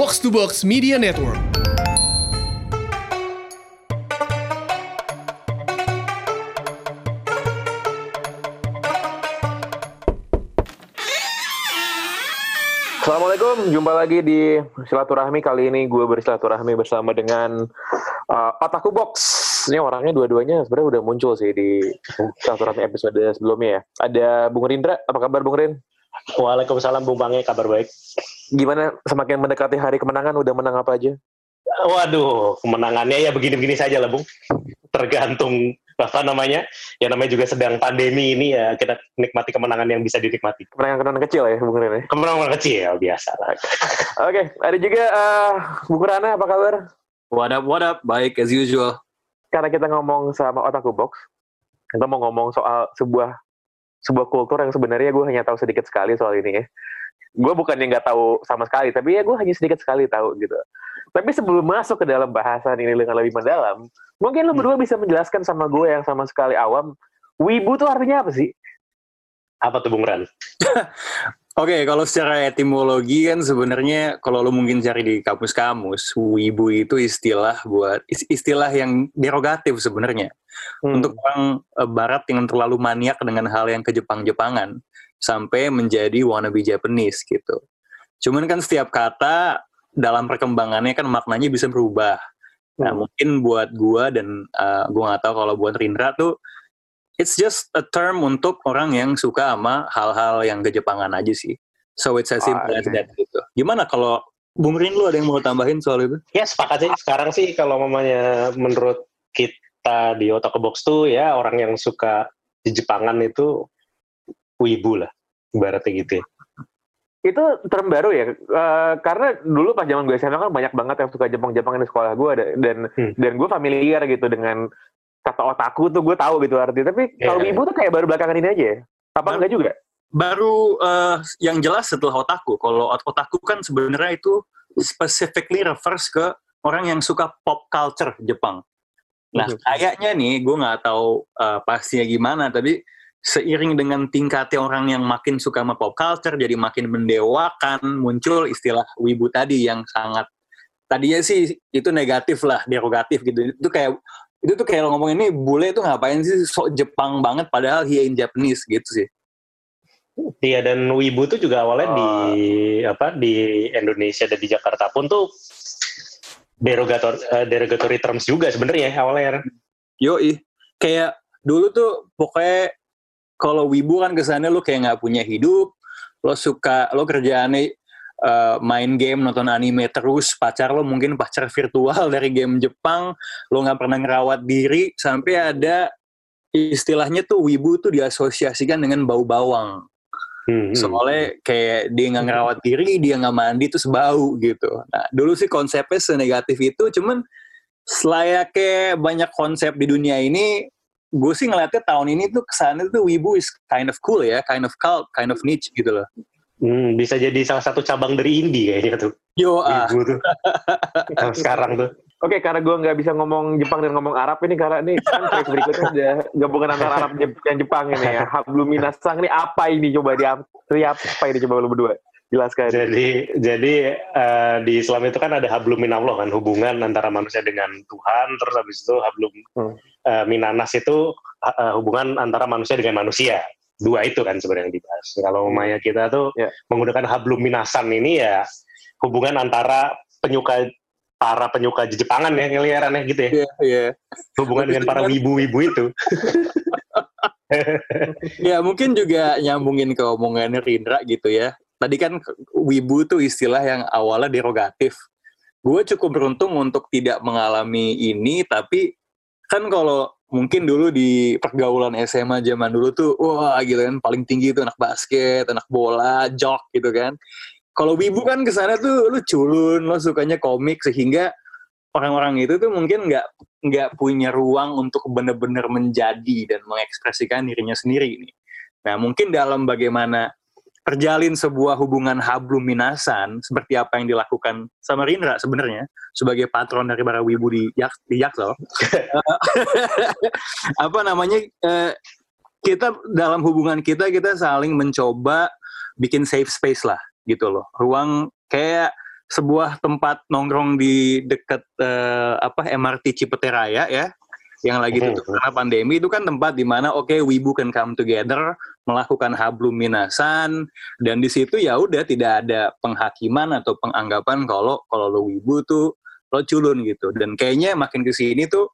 Box to Box Media Network. Assalamualaikum, jumpa lagi di silaturahmi kali ini gue bersilaturahmi bersama dengan uh, Otaku Box. Ini orangnya dua-duanya sebenarnya udah muncul sih di silaturahmi episode sebelumnya ya. Ada Bung Rindra, apa kabar Bung Rin? Waalaikumsalam Bung Bange, kabar baik. Gimana semakin mendekati hari kemenangan udah menang apa aja? Waduh, kemenangannya ya begini-begini saja lah Bung. Tergantung apa namanya, ya namanya juga sedang pandemi ini ya kita nikmati kemenangan yang bisa dinikmati. Kemenangan-kemenangan kecil ya Bung ya? Kemenangan kecil biasa lah. Oke, ada juga uh, Bung Rana, apa kabar? What up, what up? Baik, as usual. Karena kita ngomong sama Otaku Box, kita mau ngomong soal sebuah sebuah kultur yang sebenarnya gue hanya tahu sedikit sekali soal ini ya. Gue bukannya nggak tahu sama sekali, tapi ya gue hanya sedikit sekali tahu gitu. Tapi sebelum masuk ke dalam bahasan ini dengan lebih mendalam, mungkin lo berdua bisa menjelaskan sama gue yang sama sekali awam, wibu tuh artinya apa sih? Apa tuh Bung Ran? Oke, kalau secara etimologi kan sebenarnya kalau lo mungkin cari di kamus-kamus, wibu itu istilah buat istilah yang derogatif sebenarnya. Hmm. Untuk orang uh, barat yang terlalu maniak dengan hal yang ke Jepang-Jepangan sampai menjadi wannabe Japanese gitu. Cuman kan setiap kata dalam perkembangannya kan maknanya bisa berubah. Nah, hmm. mungkin buat gua dan uh, gua nggak tahu kalau buat Rindra tuh it's just a term untuk orang yang suka sama hal-hal yang kejepangan aja sih. So it's as simple as that gitu. Gimana kalau Bung Rin lu ada yang mau tambahin soal itu? Ya sepakat sih. Sekarang sih kalau mamanya menurut kita di Otak Box tuh ya orang yang suka di Jepangan itu wibu lah. Ibaratnya gitu ya. Itu term baru ya, uh, karena dulu pas zaman gue SMA kan banyak banget yang suka Jepang-Jepang di sekolah gue dan hmm. dan gue familiar gitu dengan kata otaku tuh gue tahu gitu arti tapi yeah. kalau ibu tuh kayak baru belakangan ini aja ya? apa baru, enggak juga baru uh, yang jelas setelah otaku kalau otaku kan sebenarnya itu specifically refers ke orang yang suka pop culture Jepang nah mm -hmm. kayaknya nih gue nggak tahu uh, pastinya gimana tapi seiring dengan tingkatnya orang yang makin suka sama pop culture jadi makin mendewakan muncul istilah wibu tadi yang sangat tadinya sih itu negatif lah derogatif gitu itu kayak itu tuh kayak lo ngomong ini bule itu ngapain sih sok Jepang banget padahal he in Japanese gitu sih. Iya dan wibu tuh juga awalnya oh. di apa di Indonesia dan di Jakarta pun tuh derogator uh, derogatory terms juga sebenarnya awalnya. Yo ih kayak dulu tuh pokoknya kalau wibu kan kesannya lo kayak nggak punya hidup, lo suka lo kerjaannya uh, main game, nonton anime terus, pacar lo mungkin pacar virtual dari game Jepang, lo nggak pernah ngerawat diri, sampai ada istilahnya tuh wibu tuh diasosiasikan dengan bau bawang. Hmm, Soalnya kayak dia nggak ngerawat diri, dia nggak mandi terus bau gitu. Nah dulu sih konsepnya senegatif itu, cuman selayaknya banyak konsep di dunia ini, gue sih ngeliatnya tahun ini tuh kesannya tuh wibu is kind of cool ya, kind of cult, kind of niche gitu loh. Hmm, bisa jadi salah satu cabang dari indie kayaknya tuh. Yo, ah. tuh. sekarang tuh. Oke, okay, karena gue nggak bisa ngomong Jepang dan ngomong Arab ini karena ini kan track berikutnya ada gabungan antara Arab dan Jepang ini ya. Habluminasang ini apa ini coba di apa ini coba lu berdua jelaskan. Jadi jadi uh, di Islam itu kan ada habluminallah kan hubungan antara manusia dengan Tuhan terus habis itu hablum hmm. uh, minanas itu uh, hubungan antara manusia dengan manusia dua itu kan sebenarnya yang dibahas. Kalau hmm. Maya kita tuh yeah. menggunakan hablum minasan ini ya hubungan antara penyuka para penyuka Jepangan ya ngeliarannya gitu ya. Yeah, yeah. Hubungan dengan para wibu-wibu itu. ya mungkin juga nyambungin ke omongannya Rindra gitu ya. Tadi kan wibu tuh istilah yang awalnya derogatif. Gue cukup beruntung untuk tidak mengalami ini, tapi kan kalau mungkin dulu di pergaulan SMA zaman dulu tuh wah gitu kan paling tinggi itu anak basket, anak bola, jok gitu kan. Kalau wibu kan ke sana tuh lu culun, lo sukanya komik sehingga orang-orang itu tuh mungkin nggak nggak punya ruang untuk benar-benar menjadi dan mengekspresikan dirinya sendiri nih. Nah mungkin dalam bagaimana terjalin sebuah hubungan hablum minasan seperti apa yang dilakukan sama Rindra sebenarnya sebagai patron dari para wibu di Yak di Yaksel. apa namanya uh, kita dalam hubungan kita kita saling mencoba bikin safe space lah gitu loh. Ruang kayak sebuah tempat nongkrong di dekat uh, apa MRT Cipete Raya ya yang lagi tutup hmm. karena pandemi itu kan tempat di mana oke okay, wibu can come together melakukan hablum minasan dan di situ ya udah tidak ada penghakiman atau penganggapan kalau kalau lo wibu tuh lo culun gitu dan kayaknya makin ke sini tuh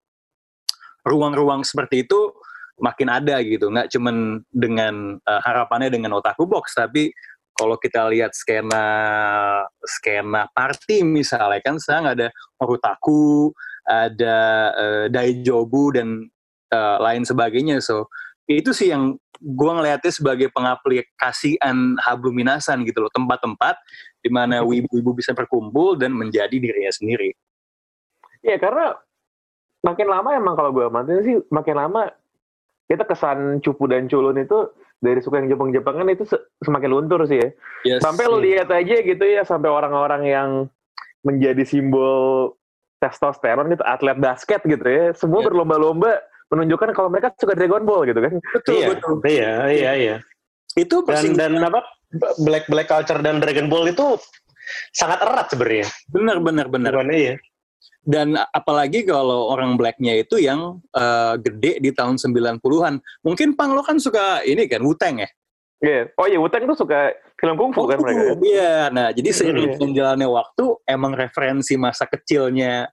ruang-ruang seperti itu makin ada gitu nggak cuman dengan uh, harapannya dengan otaku box tapi kalau kita lihat skena skena party misalnya kan sekarang ada Orutaku, ada uh, Daijobu dan uh, lain sebagainya. So itu sih yang gue ngelihatnya sebagai pengaplikasian habluminasan gitu loh tempat-tempat di mana hmm. wibu-wibu bisa berkumpul dan menjadi dirinya sendiri. Ya karena makin lama emang kalau gue amatin sih makin lama kita kesan cupu dan culun itu dari suku yang Jepang-Jepangan itu semakin luntur sih ya. Yes. Sampai lo lihat aja gitu ya, sampai orang-orang yang menjadi simbol testosteron gitu, atlet basket gitu ya, semua yeah. berlomba-lomba menunjukkan kalau mereka suka Dragon Ball gitu kan. Betul, iya, betul. Iya, iya, iya. Itu dan, dan apa Black Black Culture dan Dragon Ball itu sangat erat sebenarnya. Benar, benar, benar. iya dan apalagi kalau orang blacknya itu yang uh, gede di tahun 90-an. Mungkin Pang lo kan suka ini kan Wuteng ya? Iya. Yeah. Oh iya Wuteng tuh suka film kungfu oh, kan mereka. Iya. Yeah. Nah, jadi seiring yeah. jalannya waktu emang referensi masa kecilnya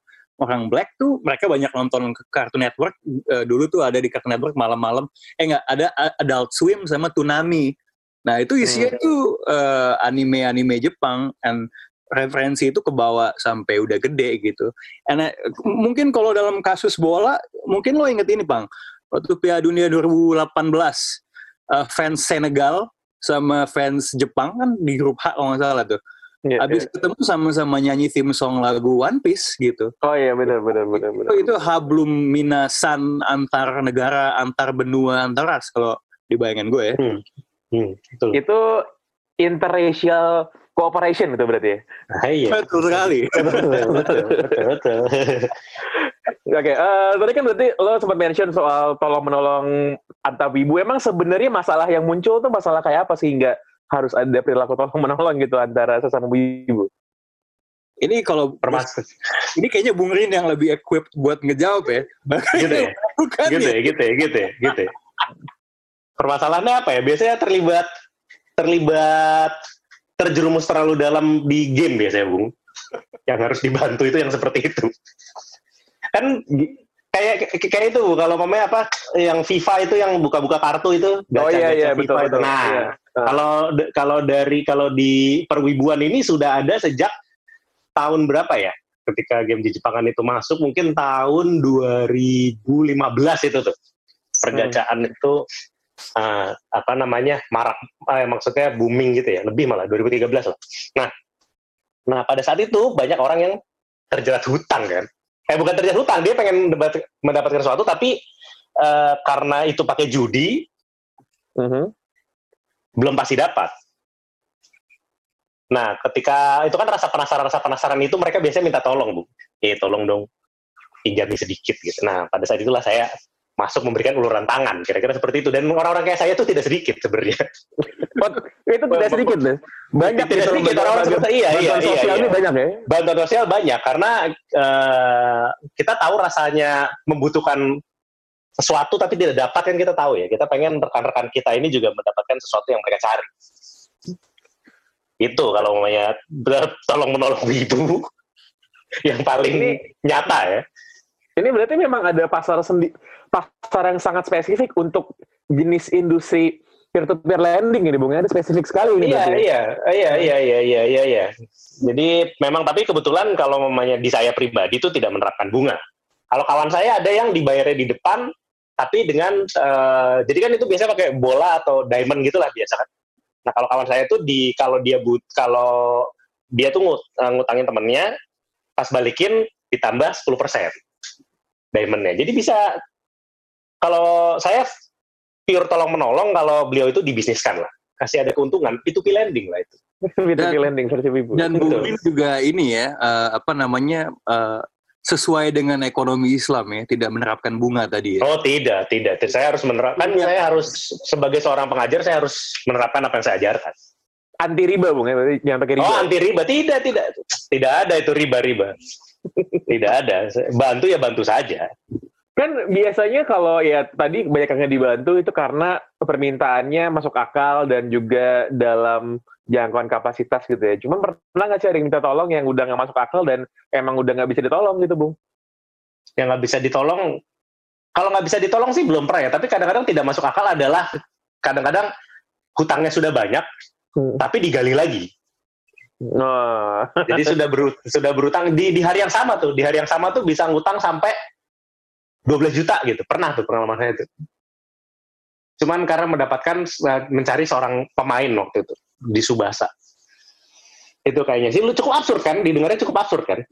orang black tuh mereka banyak nonton ke Cartoon Network uh, dulu tuh ada di Cartoon Network malam-malam eh enggak ada Adult Swim sama Toonami. Nah, itu isinya hmm. tuh uh, anime-anime Jepang and referensi itu ke bawah sampai udah gede gitu. And, uh, mungkin kalau dalam kasus bola, mungkin lo inget ini bang, waktu Piala Dunia 2018, uh, fans Senegal sama fans Jepang kan di grup H kalau nggak salah tuh. Yeah, Abis yeah. ketemu sama-sama nyanyi theme song lagu One Piece gitu. Oh iya benar benar benar benar. Itu, itu hablum minasan antar negara, antar benua, antar ras kalau dibayangin gue ya. Hmm. Hmm, betul. Itu interracial cooperation itu berarti ya? Ah, iya. Betul sekali. betul, betul, betul, betul. Oke, okay, uh, eh, tadi kan berarti lo sempat mention soal tolong menolong antar ibu. Emang sebenarnya masalah yang muncul tuh masalah kayak apa sehingga harus ada perilaku tolong menolong gitu antara sesama ibu? Ini kalau permasalahan, ini kayaknya Bung Rin yang lebih equipped buat ngejawab ya. Gitu ya? Bukan gitu ya, gitu ya, gitu ya, gitu ya. Permasalahannya apa ya? Biasanya terlibat terlibat terjerumus terlalu dalam di game biasanya Bung yang harus dibantu itu yang seperti itu kan kayak kayak itu kalau mamanya apa yang FIFA itu yang buka-buka kartu itu oh iya iya betul, betul nah iya. Kalau kalau dari kalau di perwibuan ini sudah ada sejak tahun berapa ya? Ketika game di Jepangan itu masuk mungkin tahun 2015 itu tuh. Pergacaan hmm. itu uh, apa namanya marak uh, maksudnya booming gitu ya. Lebih malah 2013 lah. Nah nah pada saat itu banyak orang yang terjerat hutang kan. Eh bukan terjerat hutang dia pengen mendapatkan sesuatu tapi uh, karena itu pakai judi uh -huh. Belum pasti dapat. Nah ketika itu kan rasa penasaran rasa penasaran itu mereka biasanya minta tolong bu. Eh tolong dong pinjami sedikit gitu. Nah pada saat itulah saya masuk memberikan uluran tangan kira-kira seperti itu. Dan orang-orang kayak saya itu tidak sedikit sebenarnya. Itu tidak sedikit deh. Banyak tidak sedikit orang-orang seperti iya iya iya, sosial iya. banyak ya? Bantuan sosial banyak karena uh, kita tahu rasanya membutuhkan sesuatu tapi tidak dapat kan kita tahu ya kita pengen rekan-rekan kita ini juga mendapatkan sesuatu yang mereka cari itu kalau namanya tolong menolong itu yang paling ini, nyata ya ini berarti memang ada pasar sendi pasar yang sangat spesifik untuk jenis industri peer-to-peer lending ini, Bung. Ada spesifik sekali ini. Iya, iya, iya, iya, iya, iya, iya, iya. Jadi memang tapi kebetulan kalau memangnya di saya pribadi itu tidak menerapkan bunga. Kalau kawan saya ada yang dibayarnya di depan, tapi dengan uh, jadi kan itu biasanya pakai bola atau diamond gitulah biasa kan. Nah kalau kawan saya tuh di kalau dia but kalau dia tuh ngut, uh, ngutangin temennya, pas balikin ditambah 10 persen diamondnya. Jadi bisa kalau saya pure tolong menolong kalau beliau itu dibisniskan lah kasih ada keuntungan itu p lending lah itu dan, lending versi ibu dan Bu juga ini ya uh, apa namanya uh, sesuai dengan ekonomi Islam ya tidak menerapkan bunga tadi ya oh tidak tidak saya harus menerapkan ya. saya harus sebagai seorang pengajar saya harus menerapkan apa yang saya ajarkan anti riba bung ya jangan pakai riba oh anti riba tidak tidak Tidak ada itu riba-riba. Tidak ada. Bantu ya bantu saja. Kan biasanya kalau ya tadi banyak yang dibantu itu karena permintaannya masuk akal dan juga dalam jangkauan kapasitas gitu ya. Cuma pernah nggak sih ada yang minta tolong yang udah nggak masuk akal dan emang udah nggak bisa ditolong gitu, Bung? Yang nggak bisa ditolong, kalau nggak bisa ditolong sih belum pernah ya. Tapi kadang-kadang tidak masuk akal adalah kadang-kadang hutangnya sudah banyak, hmm. tapi digali lagi. Oh. Jadi sudah berut, sudah berutang di di hari yang sama tuh, di hari yang sama tuh bisa ngutang sampai 12 juta gitu. Pernah tuh pengalaman saya itu. Cuman karena mendapatkan eh, mencari seorang pemain waktu itu di Subasa. Itu kayaknya sih lu cukup absurd kan, didengarnya cukup absurd kan.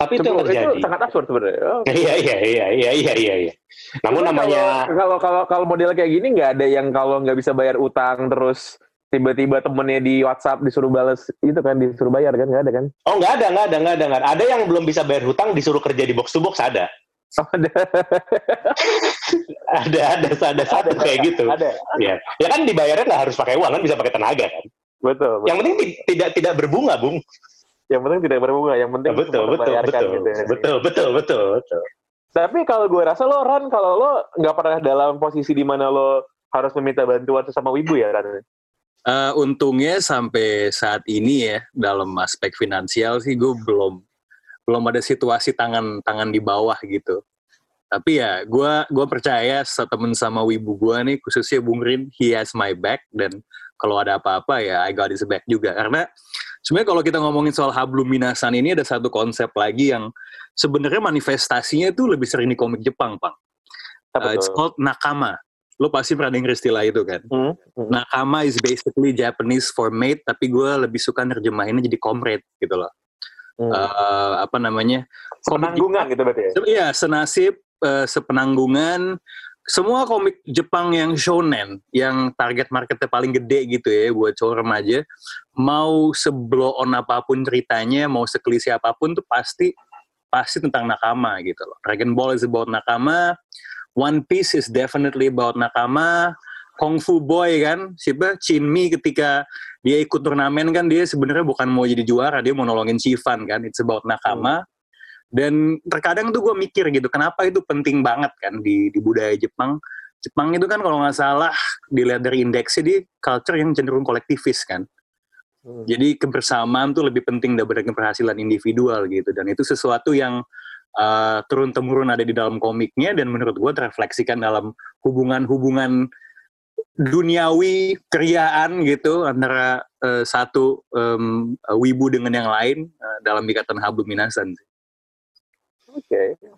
Tapi itu yang terjadi. Itu sangat absurd sebenarnya. Oh. Iya iya iya iya iya iya iya. Namun Cuma namanya kalau kalau kalau model kayak gini nggak ada yang kalau nggak bisa bayar utang terus tiba-tiba temennya di WhatsApp disuruh balas itu kan disuruh bayar kan nggak ada kan? Oh nggak ada nggak ada nggak ada nggak ada. Ada yang belum bisa bayar hutang disuruh kerja di box to box ada. Oh, ada. ada ada ada satu ada, kayak gitu. Ada. Ya ya kan dibayarnya nggak harus pakai uang kan bisa pakai tenaga kan. Betul. betul. Yang penting tidak tidak berbunga bung. Yang penting tidak berbunga. Yang penting betul betul betul, gitu ya. betul betul betul betul. Tapi kalau gue rasa lo Ran kalau lo nggak pernah dalam posisi di mana lo harus meminta bantuan sesama wibu ya Ran? Uh, untungnya sampai saat ini ya dalam aspek finansial sih gue belum belum ada situasi tangan tangan di bawah gitu. Tapi ya gue gue percaya setemen sama wibu gue nih khususnya Bung Rin, he has my back dan kalau ada apa-apa ya I got his back juga karena sebenarnya kalau kita ngomongin soal hablum minasan ini ada satu konsep lagi yang sebenarnya manifestasinya itu lebih sering di komik Jepang, Pak. Uh, it's called nakama lo pasti pernah denger istilah itu kan. Hmm, hmm. Nakama is basically Japanese for mate, tapi gue lebih suka nerjemahinnya jadi comrade gitu loh. Hmm. Uh, apa namanya? Sepenanggungan gitu berarti ya? Iya, senasib, uh, sepenanggungan. Semua komik Jepang yang shonen, yang target marketnya paling gede gitu ya buat cowok remaja, mau seblow on apa pun ceritanya, mau sekelisi apa pun tuh pasti pasti tentang nakama gitu loh. Dragon Ball is about nakama, One Piece is definitely about nakama. Kung Fu Boy kan, siapa Mi ketika dia ikut turnamen kan dia sebenarnya bukan mau jadi juara, dia mau nolongin Chivan kan. It's about nakama. Hmm. Dan terkadang tuh gue mikir gitu, kenapa itu penting banget kan di, di budaya Jepang. Jepang itu kan kalau nggak salah dilihat dari indeksnya dia culture yang cenderung kolektivis kan. Hmm. Jadi kebersamaan tuh lebih penting daripada keberhasilan individual gitu. Dan itu sesuatu yang uh, turun temurun ada di dalam komiknya dan menurut gue terefleksikan dalam hubungan-hubungan duniawi kriaan gitu antara uh, satu um, wibu dengan yang lain uh, dalam ikatan hablum minasan. Oke, okay.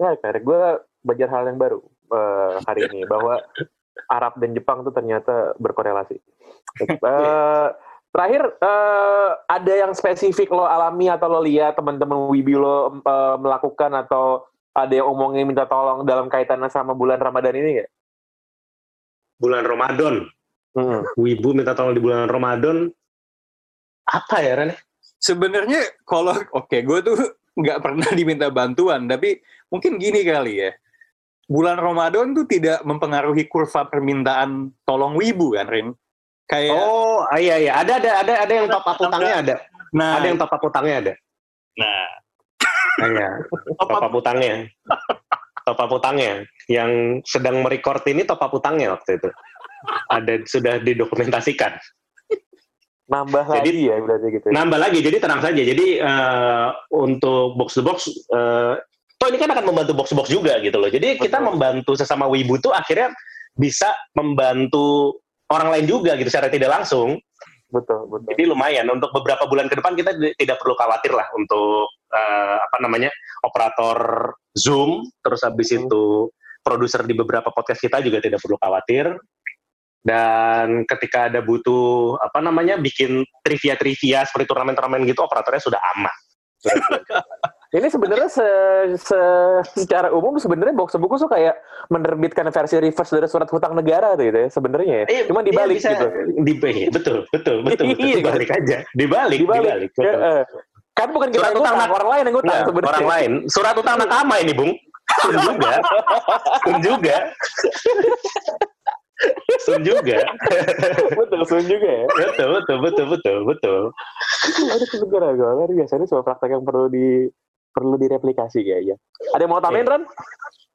ya karena gue belajar hal yang baru uh, hari ini bahwa Arab dan Jepang tuh ternyata berkorelasi. Uh, Terakhir, uh, ada yang spesifik lo alami atau lo lihat teman-teman Wibi lo uh, melakukan atau ada yang omongin minta tolong dalam kaitannya sama bulan Ramadan ini nggak? Bulan Ramadan. Hmm. Wibu minta tolong di bulan Ramadan. Apa ya, Ren? Sebenarnya kalau oke, okay, gue tuh nggak pernah diminta bantuan, tapi mungkin gini kali ya. Bulan Ramadan tuh tidak mempengaruhi kurva permintaan tolong wibu kan, Rin? Kayak Oh, iya iya, ada ada ada ada yang top up utangnya ada. Nah, ada yang top up utangnya ada. Nah. Iya, top up utangnya. top up utangnya yang sedang merecord ini top up utangnya waktu itu. Ada sudah didokumentasikan. Nambah jadi, lagi ya berarti gitu. Ya? Nambah lagi, jadi tenang saja. Jadi uh, untuk box to box uh, toh ini kan akan membantu box to box juga gitu loh. Jadi Betul. kita membantu sesama wibu tuh akhirnya bisa membantu orang lain juga gitu secara tidak langsung. Betul, betul. Jadi lumayan untuk beberapa bulan ke depan kita tidak perlu khawatir lah untuk uh, apa namanya operator Zoom, terus habis hmm. itu produser di beberapa podcast kita juga tidak perlu khawatir. Dan ketika ada butuh apa namanya bikin trivia-trivia seperti turnamen-turnamen gitu, operatornya sudah aman. Ini sebenarnya se, se, secara umum sebenarnya box buku tuh kayak menerbitkan versi reverse dari surat hutang negara tuh gitu ya sebenarnya ya. Eh, Cuma dibalik iya, bisa, gitu. Di, iya, betul, betul, betul, betul. Iya, dibalik aja. Dibalik, dibalik. dibalik betul. Ya, uh, kan bukan kita surat utang, utang, orang lain yang utang nah, sebenarnya. Orang lain. Surat utang nakama ini, Bung. Pun juga. Pun juga. sun juga. betul, sun juga ya. Betul, betul, betul, betul, betul. Itu ada negara gue luar biasa ini sebuah praktek yang perlu di perlu direplikasi kayaknya. Ada yang mau tambahin, iya. Ren?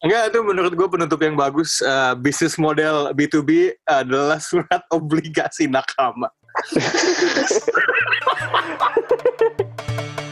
Enggak, itu menurut gue penutup yang bagus. Uh, bisnis model B2B adalah surat obligasi nakama.